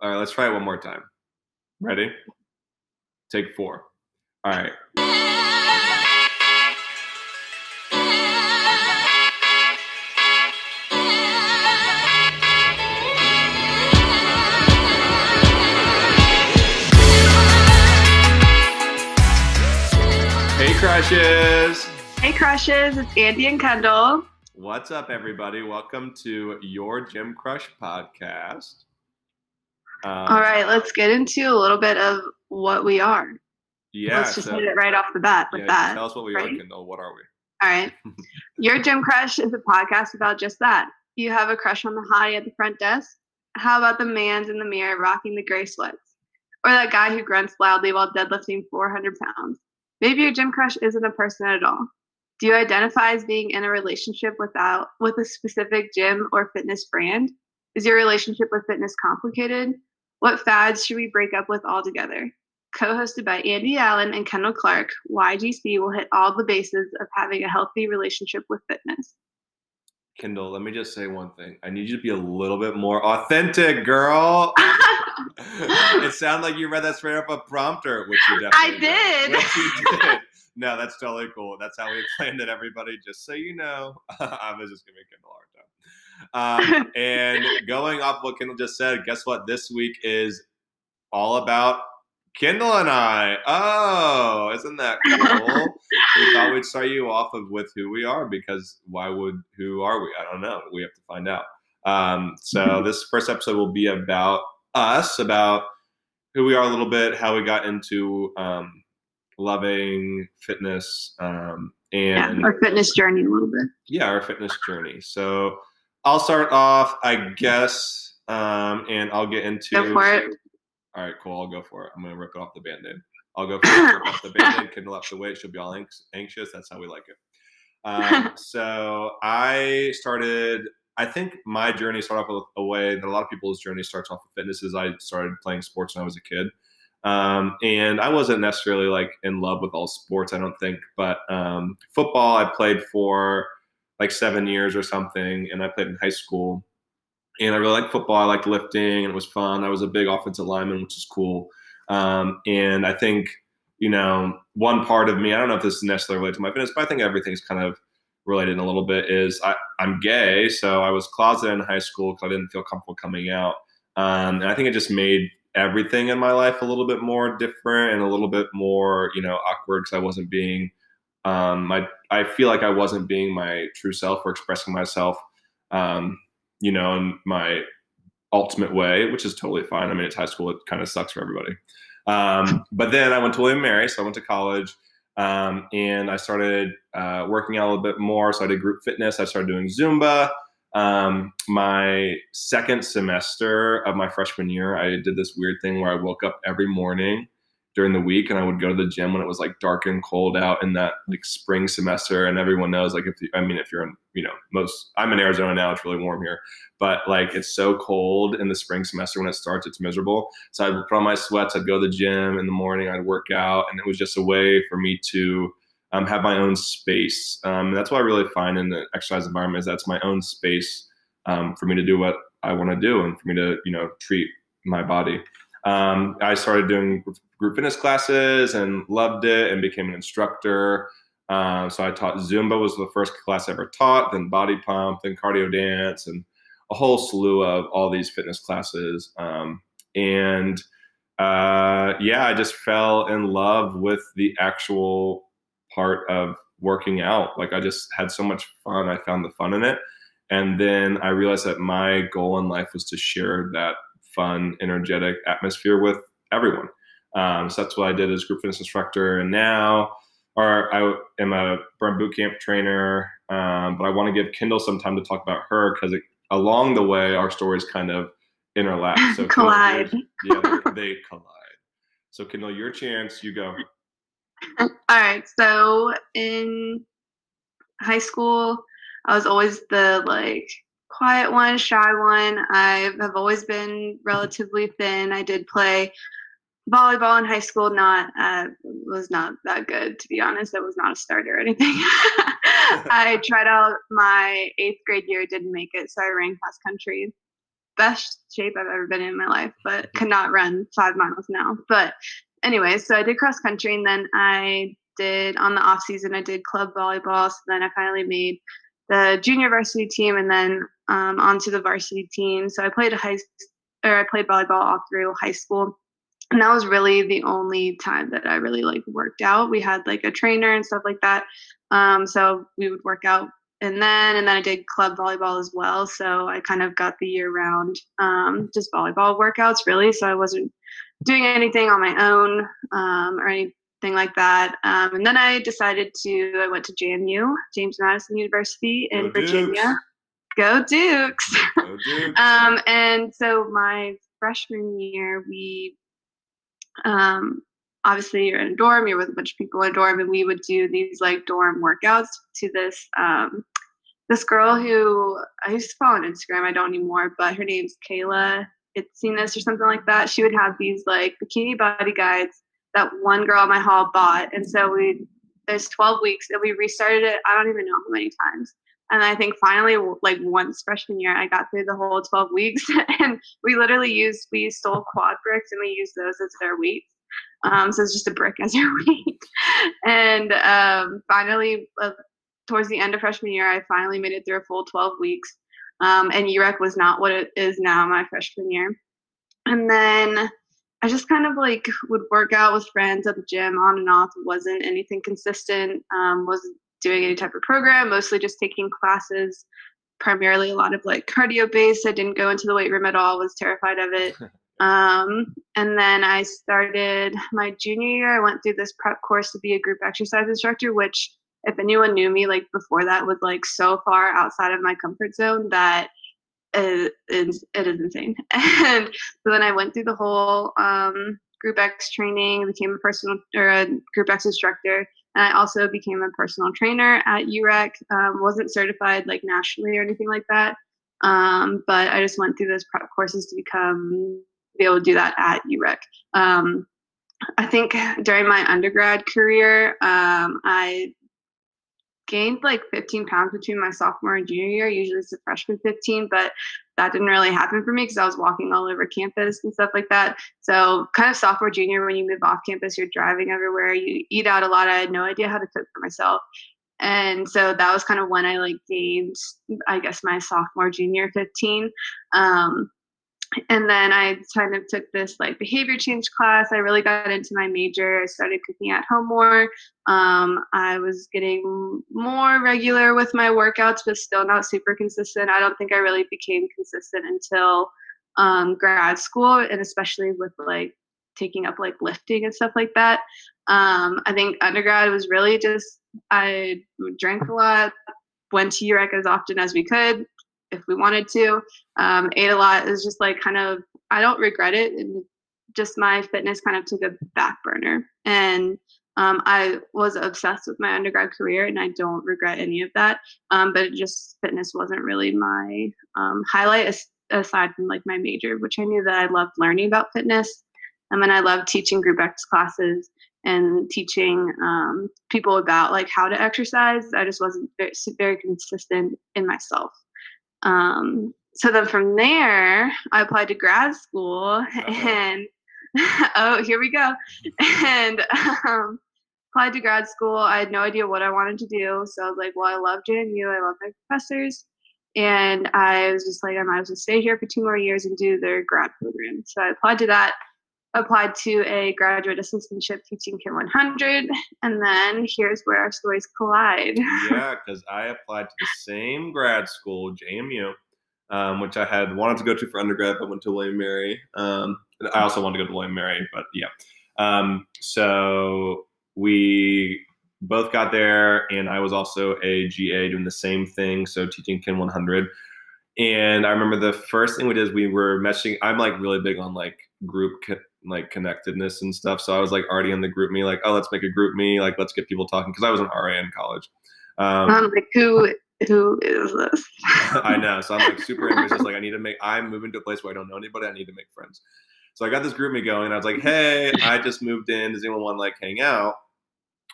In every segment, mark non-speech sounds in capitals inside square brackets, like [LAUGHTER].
All right, let's try it one more time. Ready? Take four. All right. Hey, crushes. Hey, crushes, it's Andy and Kendall. What's up, everybody? Welcome to your Gym Crush podcast. Um, All right, let's get into a little bit of what we are. Yeah. let's just so- hit it right off the bat with yeah, that. Tell us what we are, right? Kendall. What are we? All right. [LAUGHS] Your Gym Crush is a podcast about just that. You have a crush on the hottie at the front desk? How about the man's in the mirror rocking the gray sweats? Or that guy who grunts loudly while deadlifting 400 pounds? Maybe your gym crush isn't a person at all. Do you identify as being in a relationship without with a specific gym or fitness brand? Is your relationship with fitness complicated? What fads should we break up with altogether? Co-hosted by Andy Allen and Kendall Clark, YGC will hit all the bases of having a healthy relationship with fitness. Kendall, let me just say one thing. I need you to be a little bit more authentic, girl. [LAUGHS] it sounded like you read that straight off a prompter, which you I definitely did. Which you [LAUGHS] did. No, that's totally cool. That's how we [LAUGHS] planned it, everybody. Just so you know, I was just giving Kendall a hard time. Um, [LAUGHS] and going off what Kendall just said, guess what? This week is all about Kendall and I. Oh, isn't that cool? we thought we'd start you off of with who we are because why would who are we? I don't know. We have to find out. Um, so [LAUGHS] this first episode will be about us, about who we are a little bit, how we got into um, loving fitness, um, yeah, and our fitness journey a little bit. yeah, our fitness journey. So I'll start off, I guess, um, and I'll get into. Go for it. All right, cool. I'll go for it. I'm gonna rip it off the band-aid. I'll go for it. Rip off the band-aid. [LAUGHS] Kendall up the weight. She'll be all anx- anxious. That's how we like it. [LAUGHS] Um, so I started. I think my journey started off a, a way that a lot of people's journey starts off with fitness. Is I started playing sports when I was a kid, um, and I wasn't necessarily like in love with all sports. I don't think, but um, football I played for like seven years or something, and I played in high school. And I really liked football. I liked lifting, and it was fun. I was a big offensive lineman, which is cool. Um, and I think, you know, one part of me, I don't know if this is necessarily related to my fitness, but I think everything's kind of related in a little bit is I, I'm gay. So I was closeted in high school because I didn't feel comfortable coming out. Um, and I think it just made everything in my life a little bit more different and a little bit more, you know, awkward because I wasn't being, um, my, I feel like I wasn't being my true self or expressing myself, um, you know, in my ultimate way, which is totally fine. I mean, it's high school. It kind of sucks for everybody. Um, [LAUGHS] but then I went to William Mary, so I went to college, um, and I started uh, working out a little bit more. So I did group fitness. I started doing Zumba. Um, my second semester of my freshman year, I did this weird thing where I woke up every morning during the week and I would go to the gym when it was like dark and cold out in that like spring semester. And everyone knows, like, if you, I mean, if you're in, you know, most, I'm in Arizona now, it's really warm here, but like it's so cold in the spring semester when it starts, it's miserable. So I'd put on my sweats, I'd go to the gym in the morning, I'd work out, and it was just a way for me to um, have my own space. Um, that's what I really find in the exercise environment is that's my own space um, for me to do what I want to do and for me to, you know, treat my body. Um, I started doing group fitness classes and loved it and became an instructor. Um, so I taught Zumba was the first class I ever taught, then body pump, then cardio dance, and a whole slew of all these fitness classes. Um, and uh, yeah, I just fell in love with the actual part of working out. Like I just had so much fun. I found the fun in it. And then I realized that my goal in life was to share that fun, energetic atmosphere with everyone. Um, so that's what I did as group fitness instructor. And now, or I am a burn boot camp trainer. Um, but I want to give Kendall some time to talk about her because along the way, our stories kind of interlap. So [LAUGHS] Collide. Yeah, they, they collide. So Kendall, your chance. You go. [LAUGHS] All right. So in high school, I was always the like quiet one, shy one. I have always been relatively thin. I did play volleyball in high school. Not uh, was not that good to be honest. I was not a starter or anything. [LAUGHS] I tried out my eighth grade year, didn't make it, so I ran cross country. best shape I've ever been in my life, but could not run five miles now. But anyway, so I did cross country and then I did on the off season I did club volleyball. So then I finally made the junior varsity team and then um, onto the varsity team. So I played high or I played volleyball all through high school. And that was really the only time that I really like worked out. We had like a trainer and stuff like that. Um, so we would work out and then and then I did club volleyball as well. So I kind of got the year round um, just volleyball workouts really. So I wasn't doing anything on my own um, or anything like that. Um, and then I decided to I went to JMU, James Madison University in Go Virginia. Dukes. Go Dukes! Go [LAUGHS] Dukes. um, and so my freshman year, we um, obviously you're in a dorm, you're with a bunch of people in a dorm, and we would do these like dorm workouts to this um, this girl who I used to follow on Instagram. I don't anymore, but her name's Kayla this or something like that. She would have these like bikini body guides that one girl in my hall bought, and so we there's 12 weeks and we restarted it. I don't even know how many times. And I think finally, like once freshman year, I got through the whole 12 weeks, [LAUGHS] and we literally used we stole quad bricks and we used those as our weights. Um, so it's just a brick as your weight. [LAUGHS] and um, finally, uh, towards the end of freshman year, I finally made it through a full 12 weeks. Um, and UREC was not what it is now my freshman year. And then I just kind of like would work out with friends at the gym on and off. It wasn't anything consistent. Um, wasn't doing any type of program. Mostly just taking classes. Primarily a lot of like cardio based. I didn't go into the weight room at all. Was terrified of it. [LAUGHS] Um, and then I started my junior year. I went through this prep course to be a group exercise instructor, which, if anyone knew me like before that, was like so far outside of my comfort zone that it is, it is insane. [LAUGHS] And so then I went through the whole um, group X training, became a personal or a group X instructor. And I also became a personal trainer at UREC. Um, wasn't certified like nationally or anything like that. Um, but I just went through those prep courses to become be able to do that at UREC. Um, I think during my undergrad career, um, I gained like 15 pounds between my sophomore and junior year. Usually it's a freshman 15, but that didn't really happen for me because I was walking all over campus and stuff like that. So kind of sophomore, junior, when you move off campus, you're driving everywhere. You eat out a lot. I had no idea how to cook for myself. And so that was kind of when I like gained, I guess, my sophomore, junior 15. Um, and then I kind of took this like behavior change class. I really got into my major. I started cooking at home more. Um, I was getting more regular with my workouts, but still not super consistent. I don't think I really became consistent until um, grad school, and especially with like taking up like lifting and stuff like that. Um, I think undergrad was really just I drank a lot, went to UREC as often as we could, if we wanted to. Um, ate a lot. It was just like kind of I don't regret it. And just my fitness kind of took a back burner, and um, I was obsessed with my undergrad career, and I don't regret any of that. Um, but just fitness wasn't really my um, highlight as, aside from like my major, which I knew that I loved learning about fitness. And I loved teaching group X classes and teaching um, people about like how to exercise. I just wasn't very, very consistent in myself. Um, so then from there, I applied to grad school [LAUGHS] and [LAUGHS] oh, here we go. And um, applied to grad school. I had no idea what I wanted to do. So I was like, well, I love JMU. I love my professors. And I was just like, I might as well stay here for two more years and do their grad program. So I applied to that, applied to a graduate assistantship teaching KIN 100. And then here's where our stories collide. [LAUGHS] yeah, because I applied to the same grad school, JMU, um, which I had wanted to go to for undergrad, but went to William Mary. Um, I also wanted to go to William Mary, but yeah. Um, so we both got there, and I was also a GA doing the same thing, so teaching KIN 100. And I remember the first thing we did is we were meshing. I'm like really big on like group like connectedness and stuff. So I was like already in the GroupMe, like, oh, let's make a GroupMe, like let's get people talking because I was an RA in college. Um, I'm like, who who is this? [LAUGHS] I know. So I'm like super ambitious. Like I need to make. I'm moving to a place where I don't know anybody. I need to make friends. So I got this GroupMe going. I was like, hey, I just moved in. Does anyone want to like hang out?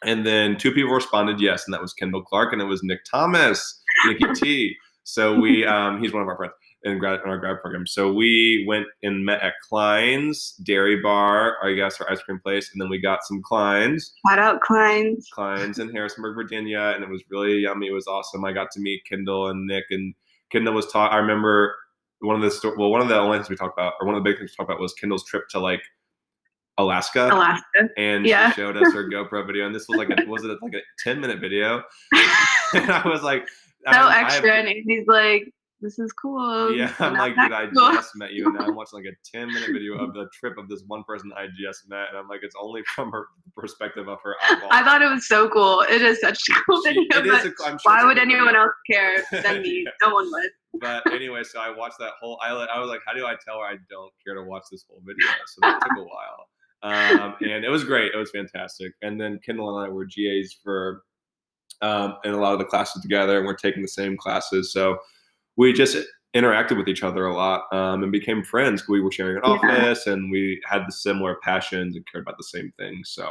And then two people responded yes, and that was Kendall Clark and it was Nick Thomas, Nicky T. So we, um, he's one of our friends. In, grad, in our grad program. So we went and met at Kline's Dairy Bar, I guess our ice cream place, and then we got some Kline's. Shout out Kline's. Kline's in Harrisonburg, Virginia, and it was really yummy. It was awesome. I got to meet Kendall and Nick, and Kendall was taught. I remember one of the sto- well, one of the only things we talked about, or one of the big things we talked about, was Kendall's trip to like Alaska. Alaska. And Yeah. she showed us her [LAUGHS] GoPro video, and this was like a was it like a ten minute video? [LAUGHS] [LAUGHS] and I was like, so I- have- extra, and he's like, "This is cool." yeah, I'm like, dude, I cool. just met you, and now I'm [LAUGHS] watching like a 10 minute video of the trip of this one person I just met, and I'm like, it's only from her perspective of her eyeball. I thought it was so cool. It is such a cool She- video. it is but a- sure why would anyone video. else care [LAUGHS] than me? Yeah. No one would. But [LAUGHS] anyway, so I watched that whole. I, I was like, how do I tell her I don't care to watch this whole video? So that took a while, um, and it was great. It was fantastic. And then Kendall and I were GAs for um, in a lot of the classes together, and we're taking the same classes. So we just interacted with each other a lot um, and became friends. We were sharing an office, and we had the similar passions and cared about the same things. So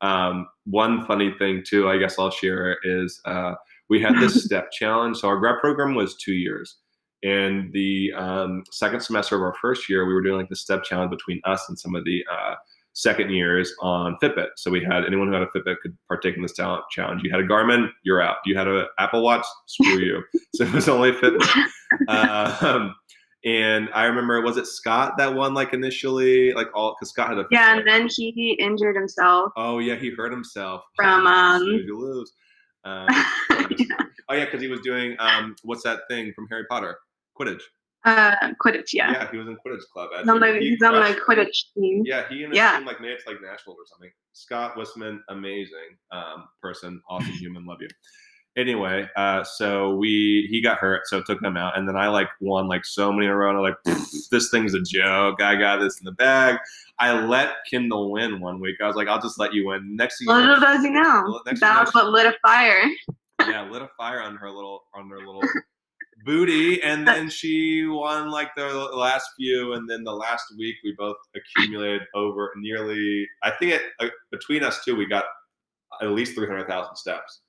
um, one funny thing too, I guess I'll share is uh, we had this [LAUGHS] step challenge. So our grad program was two years. And the um, second semester of our first year, we were doing like the step challenge between us and some of the uh, second years on Fitbit. So we had anyone who had a Fitbit could partake in this talent challenge. You had a Garmin, you're out. You had an Apple Watch, screw you. [LAUGHS] so it was only Fitbit. [LAUGHS] um, and I remember, was it Scott that won like initially, like all because Scott had a Yeah, and then he injured himself. Oh yeah, he hurt himself From, um, Snooze, you lose. [LAUGHS] Um, oh yeah, because he was doing um, what's that thing from Harry Potter? Quidditch. Uh, Quidditch. Yeah, Yeah, he was in Quidditch club. he's on the he he's on the. Quidditch team. Yeah, he and his Yeah. team like made it to like Nashville or something. Scott Westman, amazing um, person, awesome [LAUGHS] human, love you. Anyway, uh, so we he got hurt, so took him out, and then I like won like so many in a row. And I'm like, this thing's a joke. I got this in the bag. I let Kendall win one week. I was like, I'll just let you win. Next know, Little does he know, Well, next thing you that was what lit a fire. yeah, lit a fire on her little on her little [LAUGHS] booty, and then she won like the last few, and then the last week we both accumulated over nearly. I think it uh, between us two, we got at least three hundred thousand steps,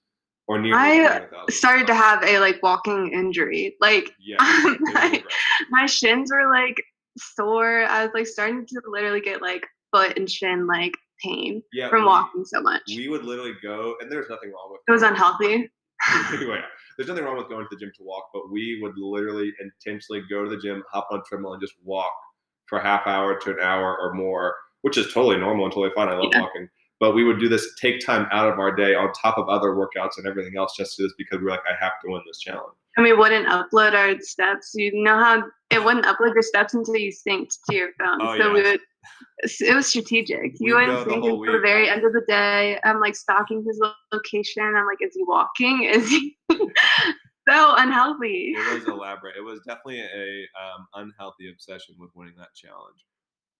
or nearly. I 300,000 Started to have a like walking injury. Like Yeah, [LAUGHS] my, my shins were like sore. I was like starting to literally get like foot and shin like pain yeah. from we- walking so much. We would literally go, and there's nothing wrong with It was unhealthy. [LAUGHS] anyway, there's nothing wrong with going to the gym to walk, but we would literally intentionally go to the gym, hop on a treadmill, and just walk for a half hour to an hour or more, which is totally normal and totally fine. I love Yeah. walking. But we would do this, take time out of our day on top of other workouts and everything else just to this because we're like, I have to win this challenge. And we wouldn't upload our steps. You know how it wouldn't upload your steps until you synced to your phone. Oh, so we would. It was strategic. You wouldn't go the sync whole until the week. very end of the day. I'm like stalking his location. I'm like, is he walking? [LAUGHS] Is he [LAUGHS] so unhealthy? It was elaborate. It was definitely a um, unhealthy obsession with winning that challenge.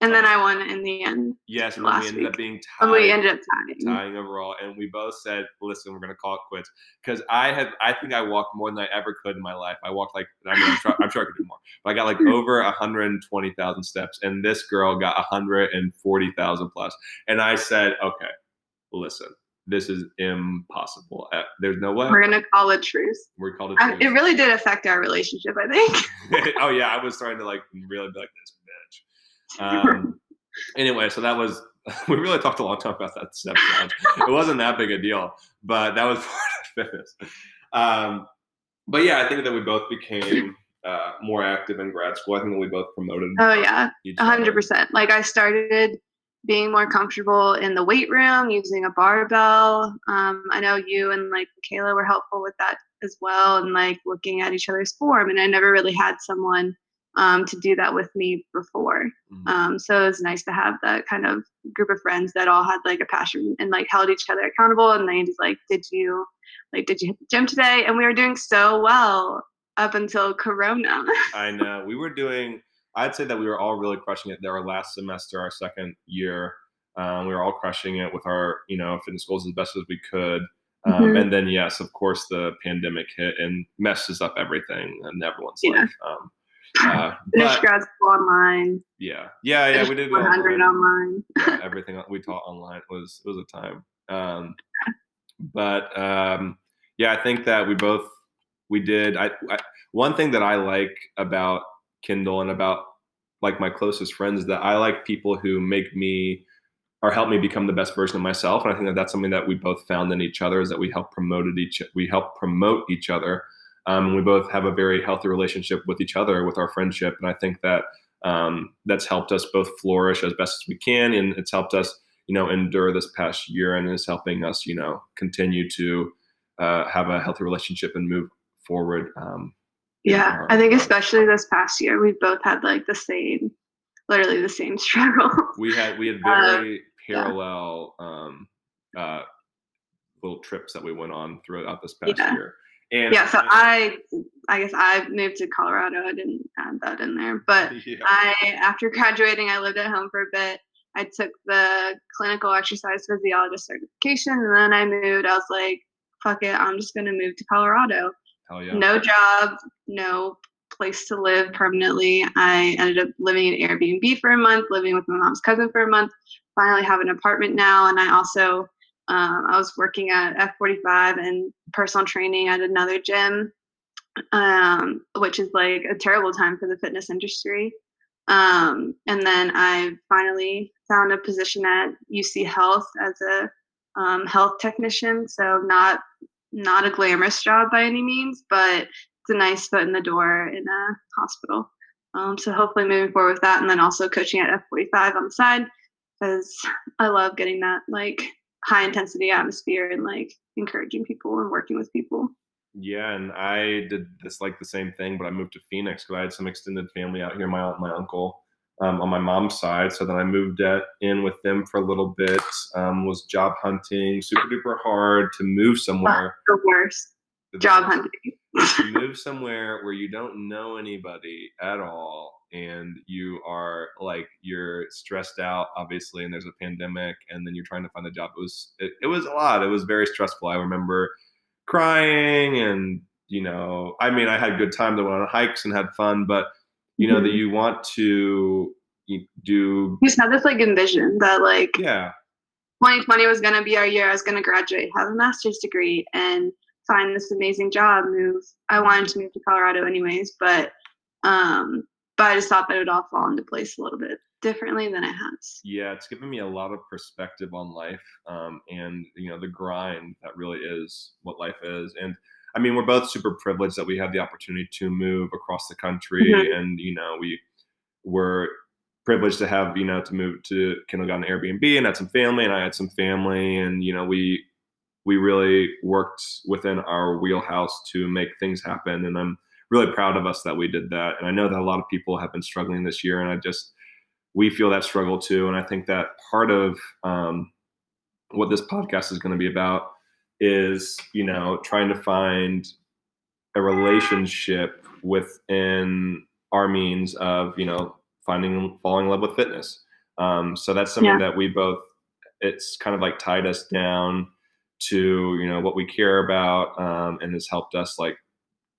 And then I won in the end. Yes, and then we ended up week. being And we tied. ended up tying. tying overall, and we both said, "Listen, we're gonna call it quits." Because I had, I think I walked more than I ever could in my life. I walked like, I mean, I'm sure, I'm sure I could do more, but I got like [LAUGHS] over 120,000 steps, and this girl got 140,000 plus. And I said, "Okay, listen, this is impossible. Uh, There's no way." We're gonna call it truce. We're called I, a it really did affect our relationship. I think. [LAUGHS] oh yeah, I was starting to like really be like this. Um, [LAUGHS] anyway, so that was [LAUGHS] we really talked a long time about that step challenge. It wasn't that big a deal, but that was [LAUGHS] part of fitness. Um, but yeah, I think that we both became uh, more active in grad school. I think that we both promoted. Oh yeah. A hundred percent. Like I started being more comfortable in the weight room using a barbell. Um, I know you and like Kayla were helpful with that as well, and like looking at each other's form. And I never really had someone um, to do that with me before. Mhm. Um, so it was nice to have that kind of group of friends that all had like a passion and like held each other accountable. And they just like, did you like did you hit the gym today? And we were doing so well up until Corona. [LAUGHS] I know we were doing. I'd say that we were all really crushing it. There, our last semester, our second year, um, we were all crushing it with our, you know, fitness goals as best as we could. Um, Mhm. And then, yes, of course, the pandemic hit and messes up everything and everyone's Yeah. life. Um, uh, [LAUGHS] Finished grad school online. yeah, yeah, yeah, we did 100 online. Yeah, [LAUGHS] everything we taught online was it was a time. Um, but um, yeah, I think that we both we did. I, I one thing that I like about Kendall and about like my closest friends that I like people who make me or help me become the best version of myself. And I think that that's something that we both found in each other is that we help promoted each we help promote each other. Um, we both have a very healthy relationship with each other with our friendship, and I think that um, that's helped us both flourish as best as we can, and it's helped us you know endure this past year, and is helping us you know continue to uh, have a healthy relationship and move forward. Um, yeah, I think especially this past year, we've both had like the same, literally the same [LAUGHS] struggle. We had we had uh, very parallel yeah. um, uh, little trips that we went on throughout this past yeah. year. And yeah, so I, I guess I moved to Colorado. I didn't add that in there, but [LAUGHS] yeah. I, after graduating, I lived at home for a bit. I took the clinical exercise physiologist certification, and then I moved. I was like, "Fuck it, I'm just gonna move to Colorado." Yeah. No job, no place to live permanently. I ended up living in Airbnb for a month, living with my mom's cousin for a month. Finally, have an apartment now, and I also um, I was working at F45 and personal training at another gym, um, which is like a terrible time for the fitness industry. Um, and then I finally found a position at UC Health as a um, health technician. So not not a glamorous job by any means, but it's a nice foot in the door in a hospital. Um, so hopefully moving forward with that, and then also coaching at F45 on the side because I love getting that like high intensity atmosphere and like encouraging people and working with people. Yeah, and I did this like the same thing, but I moved to Phoenix because I had some extended family out here. My aunt, my uncle, um, on my mom's side. So then I moved at, in with them for a little bit. Um, was job hunting, super duper hard to move somewhere. The worst. The job hunting. [LAUGHS] move somewhere where you don't know anybody at all and you are like you're stressed out obviously and there's a pandemic and then you're trying to find a job. It was it, it was a lot. It was very stressful. I remember crying and you know i mean i had good time that went on hikes and had fun but you know mm-hmm. that you want to do you just had this like envision that like yeah. 2020 was going to be our year. I was going to graduate have a master's degree and find this amazing job move i wanted to move to colorado anyways but um but I just thought that it would all fall into place a little bit differently than it has. Yeah, it's given me a lot of perspective on life, um, and you know the grind that really is what life is. And I mean, we're both super privileged that we have the opportunity to move across the country, mm-hmm. and you know we were privileged to have you know to move to an Airbnb and had some family, and I had some family, and you know we we really worked within our wheelhouse to make things happen, and I'm really proud of us that we did that. And I know that a lot of people have been struggling this year, and I just we feel that struggle too. And I think that part of um, what this podcast is going to be about is you know trying to find a relationship within our means of you know finding falling in love with fitness. Um, so that's something yeah. that we both it's kind of like tied us down to you know what we care about um, and has helped us like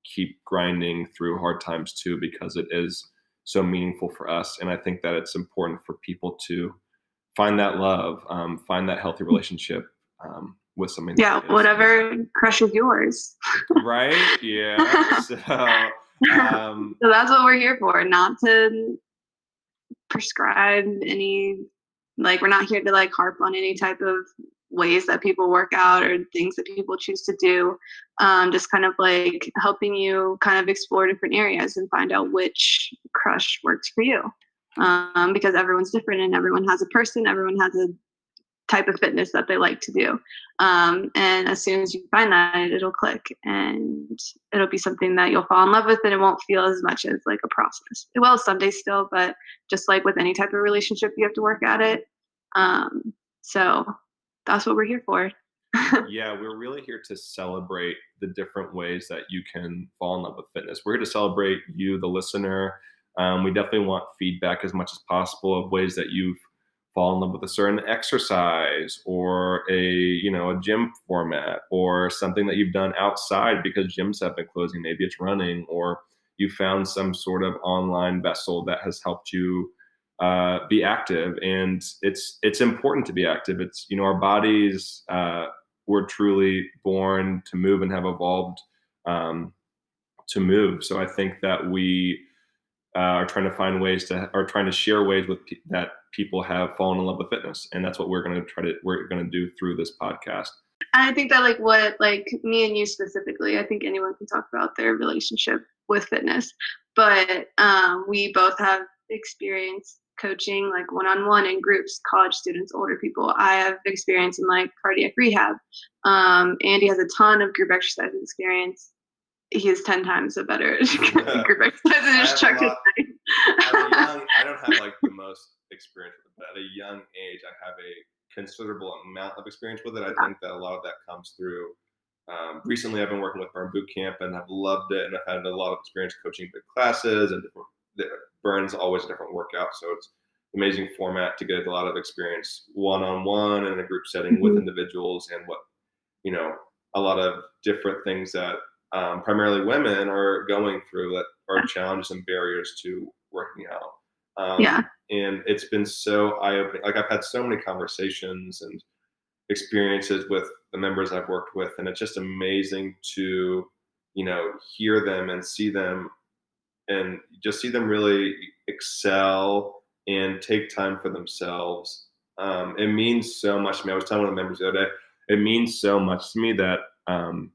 keep grinding through hard times too because it is so meaningful for us. And i think that it's important for people to find that love um, find that healthy relationship um, with something yeah whatever crushes yours. Right? Yeah. [LAUGHS] So, um, so that's what we're here for not to prescribe any like we're not here to like harp on any type of ways that people work out or things that people choose to do um, just kind of like helping you kind of explore different areas and find out which crush works for you. Um, because everyone's different and everyone has a person everyone has a type of fitness that they like to do. Um, and as soon as you find that it'll click and it'll be something that you'll fall in love with and it won't feel as much as like a process. It will someday still but just like with any type of relationship you have to work at it. Um, so that's what we're here for. [LAUGHS] yeah, we're really here to celebrate the different ways that you can fall in love with fitness. We're here to celebrate you, the listener. Um, we definitely want feedback as much as possible of ways that you've fallen in love with a certain exercise or a you know a gym format or something that you've done outside because gyms have been closing. Maybe it's running or you found some sort of online vessel that has helped you uh, be active, and it's it's important to be active. It's you know our bodies uh, were truly born to move and have evolved um, to move. So I think that we uh, are trying to find ways to are trying to share ways with pe- that people have fallen in love with fitness and that's what we're going to try to we're going to do through this podcast i think that like what like me and you specifically i think anyone can talk about their relationship with fitness but um, we both have experience coaching like one-on-one in groups college students older people i have experience in like cardiac rehab um, andy has a ton of group exercise experience he is 10 times a better [LAUGHS] group exercise I just have a checked his lot- name. at a [LAUGHS] young, I don't have like the most experience with it, but at a young age, I have a considerable amount of experience with it. I think that a lot of that comes through. Um, recently, I've been working with Burn Boot Camp and I've loved it, and I've had a lot of experience coaching big classes and different. The- Burn's always a different workout, so it's amazing format to get a lot of experience one on one in a group setting with Mhm. individuals and what you know a lot of different things that um, primarily women are going through that are challenges and barriers to working out. Um, Yeah. And it's been so eye opening. Like I've had so many conversations and experiences with the members I've worked with, and it's just amazing to, you know, hear them and see them and just see them really excel and take time for themselves. Um, it means so much to me. I was telling one of the members the other day, it means so much to me that um,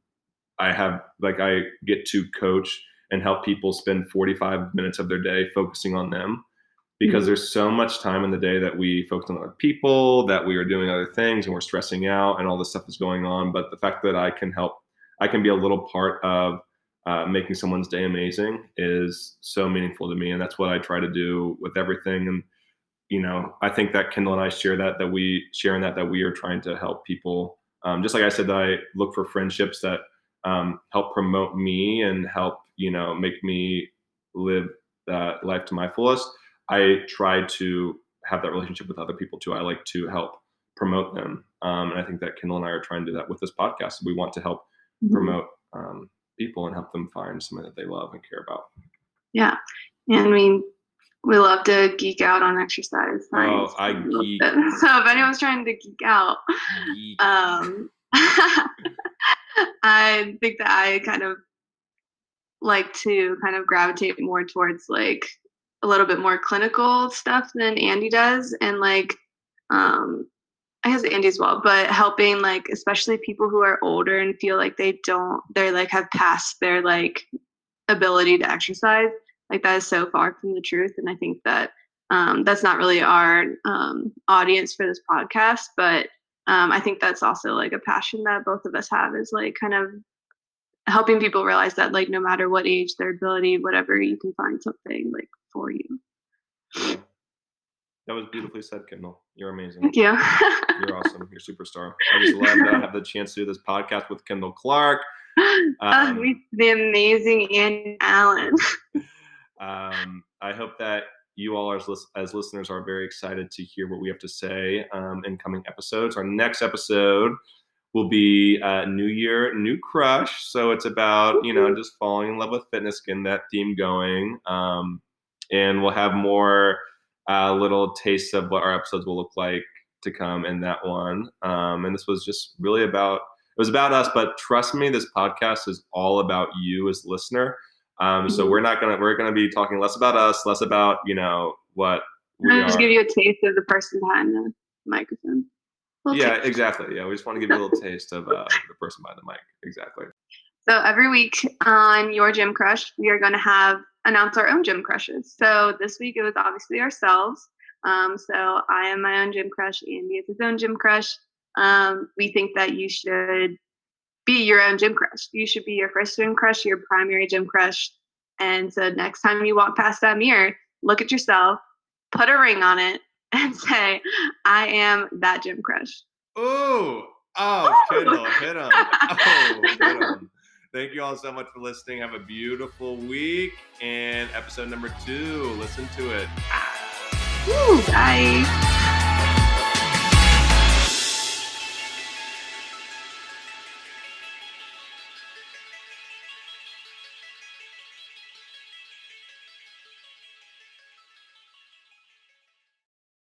I have like I get to coach and help people spend 45 minutes of their day focusing on them because Mhm. there's so much time in the day that we focus on other people, that we are doing other things and we're stressing out and all this stuff is going on. But the fact that I can help, I can be a little part of uh, making someone's day amazing is so meaningful to me. And that's what I try to do with everything. And, you know, I think that Kendall and I share that, that we share in that, that we are trying to help people. Um, just like I said, that I look for friendships that um, help promote me and help, you know, make me live that life to my fullest. I try to have that relationship with other people too. I like to help promote them. Um, and I think that Kendall and I are trying to do that with this podcast. We want to help Mhm. promote um, people and help them find something that they love and care about. Yeah. And I mean, we love to geek out on exercise. Oh, I geek. it. [LAUGHS] So if anyone's trying to geek out, um, [LAUGHS] I think that I kind of like to kind of gravitate more towards like a little bit more clinical stuff than Andy does, and like um, I guess Andy as well, but helping like especially people who are older and feel like they don't, they're like have passed their like ability to exercise. Like that is so far from the truth, and I think that um, that's not really our um, audience for this podcast, but um, I think that's also like a passion that both of us have is like kind of helping people realize that like no matter what age, their ability, whatever, you can find something like for you. That was beautifully said, Kendall. You're amazing. Thank you. [LAUGHS] You're awesome. You're a superstar. I just love that I have the chance to do this podcast with Kendall Clark. [LAUGHS] oh, Um, the amazing Andy Allen. [LAUGHS] Um, I hope that you all as, as listeners are very excited to hear what we have to say um, in coming episodes. Our next episode will be uh, New Year, New Crush. So it's about, you know, just falling in love with fitness, getting that theme going. Um, and we'll have more uh, little taste of what our episodes will look like to come in that one. Um, and this was just really about, it was about us, but trust me, this podcast is all about you as listener. Um, so Mhm. we're not gonna we're gonna be talking less about us, less about you know what we just give you a taste of the person behind the microphone. Little yeah, taste. exactly. Yeah, we just want to give you a little [LAUGHS] taste of uh, the person behind the mic. Exactly. So every week on Your Gym Crush, we are going to have announce our own gym crushes. So this week it was obviously ourselves. Um, so I am my own gym crush. Andy is his own gym crush. Um, we think that you should be your own gym crush. You should be your first gym crush, your primary gym crush. And so next time you walk past that mirror, look at yourself, put a ring on it, [LAUGHS] and say, "I am that gym crush." Ooh, oh, Ooh. Kendall, hit him. Oh, hit him. Thank you all so much for listening. Have a beautiful week. And episode number two, listen to it. Woo, bye.